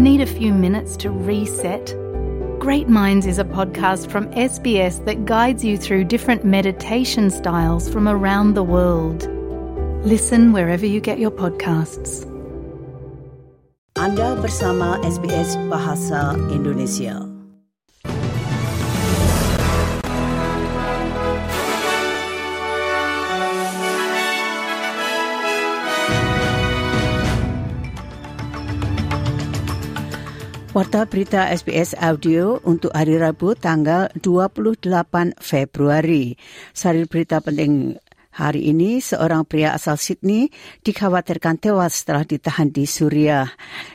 Need a few minutes to reset? Great Minds is a podcast from SBS that guides you through different meditation styles from around the world. Listen wherever you get your podcasts. Anda bersama SBS Bahasa Indonesia. Warta berita SBS Audio untuk hari Rabu tanggal 28 Februari. Sari berita penting hari ini, seorang pria asal Sydney dikhawatirkan tewas setelah ditahan di Suriah.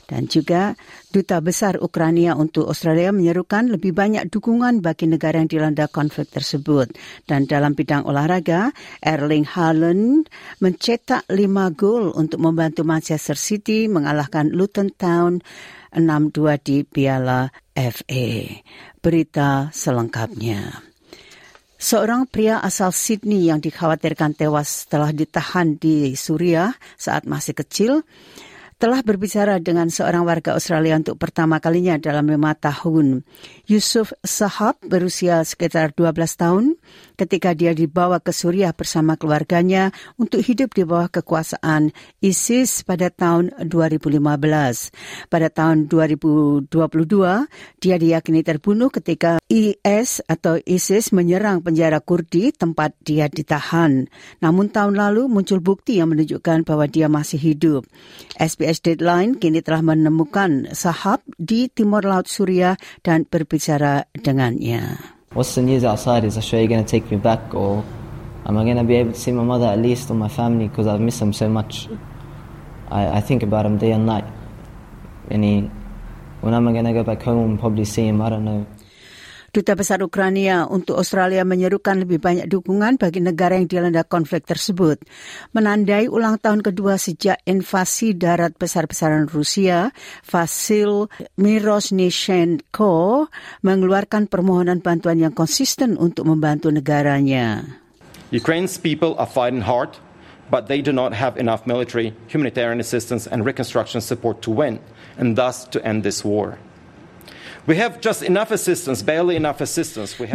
Dan juga Duta Besar Ukraina untuk Australia menyerukan lebih banyak dukungan bagi negara yang dilanda konflik tersebut. Dan dalam bidang olahraga, Erling Haaland mencetak lima gol untuk membantu Manchester City mengalahkan Luton Town 6-2 di Piala FA. Berita selengkapnya. Seorang pria asal Sydney yang dikhawatirkan tewas setelah ditahan di Suriah saat masih kecil telah berbicara dengan seorang warga Australia untuk pertama kalinya dalam lima tahun. Yusuf Sahab berusia sekitar 12 tahun ketika dia dibawa ke Suriah bersama keluarganya untuk hidup di bawah kekuasaan ISIS pada tahun 2015. Pada tahun 2022, dia diyakini terbunuh ketika IS atau ISIS menyerang penjara Kurdi tempat dia ditahan. Namun tahun lalu muncul bukti yang menunjukkan bahwa dia masih hidup. SBS Deadline kini telah menemukan Sahab di timur laut Suriah dan berbicara dengannya. What's the news outside? Is Australia going to take me back, or am I going to be able to see my mother at least or my family because I've missed them so much? I, I think about them day and night. Any, when am I going to go back home and probably see him? I don't know. Duta Besar Ukraina untuk Australia menyerukan lebih banyak dukungan bagi negara yang dilanda konflik tersebut. Menandai ulang tahun kedua sejak invasi darat besar-besaran Rusia, Vasil Mirosnishenko mengeluarkan permohonan bantuan yang konsisten untuk membantu negaranya. Ukraine's people are fighting hard, but they do not have enough military, humanitarian assistance, and reconstruction support to win, and thus to end this war.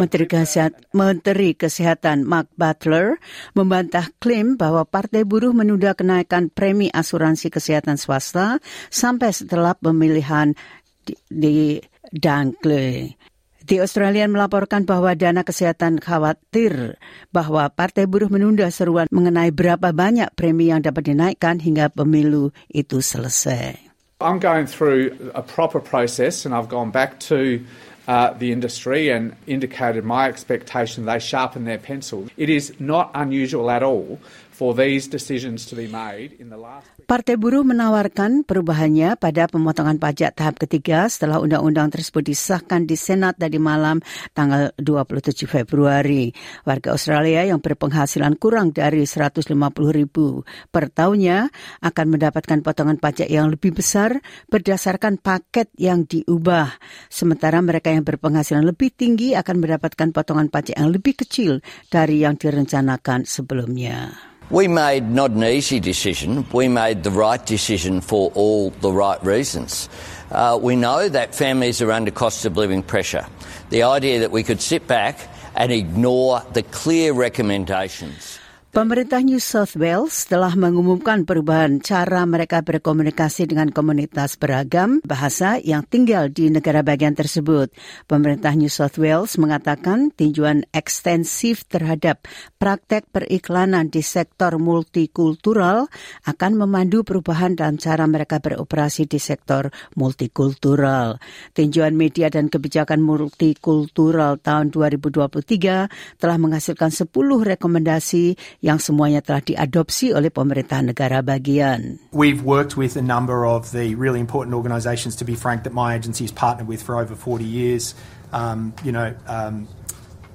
Menteri, Kesehatan, Menteri Kesehatan Mark Butler membantah klaim bahwa Partai Buruh menunda kenaikan premi asuransi kesehatan swasta sampai setelah pemilihan di, di Dunkley. The Australian melaporkan bahwa dana kesehatan khawatir bahwa Partai Buruh menunda seruan mengenai berapa banyak premi yang dapat dinaikkan hingga pemilu itu selesai. I'm going through a proper process and I've gone back to uh, the industry and indicated my expectation they sharpen their pencil. It is not unusual at all for these decisions to be made in the last Partai Buruh menawarkan perubahannya pada pemotongan pajak tahap ketiga setelah undang-undang tersebut disahkan di Senat tadi malam tanggal 27 Februari. Warga Australia yang berpenghasilan kurang dari 150 ribu per tahunnya akan mendapatkan potongan pajak yang lebih besar berdasarkan paket yang diubah. Sementara mereka yang berpenghasilan lebih tinggi akan mendapatkan potongan pajak yang lebih kecil dari yang direncanakan sebelumnya. We made not an easy decision. We made the right decision for all the right reasons. Uh, we know that families are under cost of living pressure. The idea that we could sit back and ignore the clear recommendations. Pemerintah New South Wales telah mengumumkan perubahan cara mereka berkomunikasi dengan komunitas beragam bahasa yang tinggal di negara bagian tersebut. Pemerintah New South Wales mengatakan tinjauan ekstensif terhadap praktek periklanan di sektor multikultural akan memandu perubahan dalam cara mereka beroperasi di sektor multikultural. Tinjauan media dan kebijakan multikultural tahun 2023 telah menghasilkan 10 rekomendasi yang semuanya telah diadopsi oleh pemerintah negara bagian. We've worked with a number of the really important organisations, to be frank, that my agency has partnered with for over 40 years. Um, you know, um,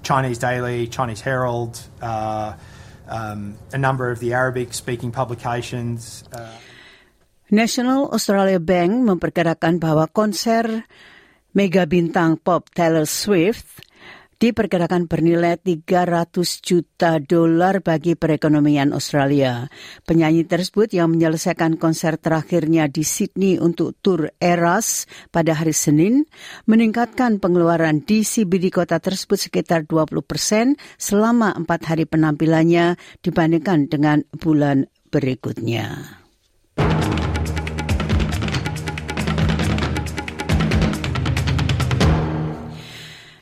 Chinese Daily, Chinese Herald, uh, um, a number of the Arabic-speaking publications. Uh, National Australia Bank memperkirakan bahwa konser mega bintang pop Taylor Swift diperkirakan bernilai 300 juta dolar bagi perekonomian Australia. Penyanyi tersebut yang menyelesaikan konser terakhirnya di Sydney untuk tur Eras pada hari Senin meningkatkan pengeluaran di CBD kota tersebut sekitar 20 persen selama empat hari penampilannya dibandingkan dengan bulan berikutnya.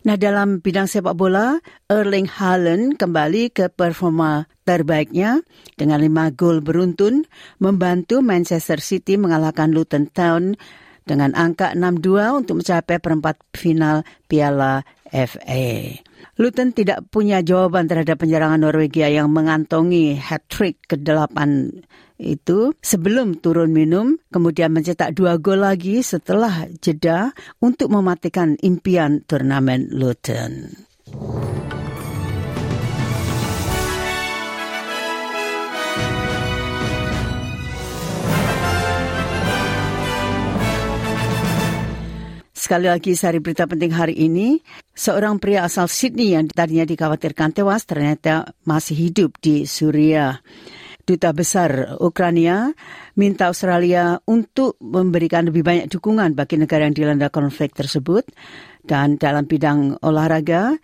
Nah dalam bidang sepak bola, Erling Haaland kembali ke performa terbaiknya dengan lima gol beruntun membantu Manchester City mengalahkan Luton Town dengan angka 6-2 untuk mencapai perempat final Piala FA. Luton tidak punya jawaban terhadap penyerangan Norwegia yang mengantongi hat-trick ke-8 itu sebelum turun minum, kemudian mencetak dua gol lagi setelah jeda untuk mematikan impian turnamen Luton. Sekali lagi sari berita penting hari ini, seorang pria asal Sydney yang tadinya dikhawatirkan tewas ternyata masih hidup di Suriah. Duta Besar Ukraina minta Australia untuk memberikan lebih banyak dukungan bagi negara yang dilanda konflik tersebut. Dan dalam bidang olahraga,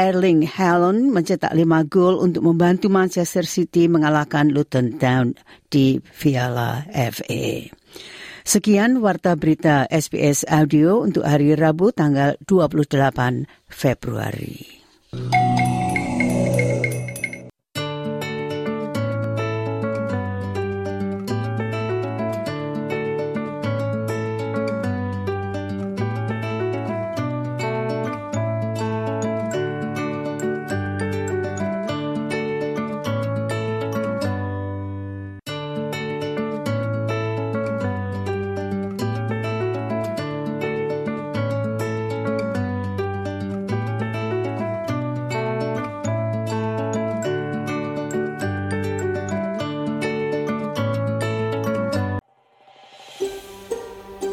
Erling Haaland mencetak lima gol untuk membantu Manchester City mengalahkan Luton Town di Piala FA. Sekian warta berita SBS Audio untuk hari Rabu tanggal 28 Februari.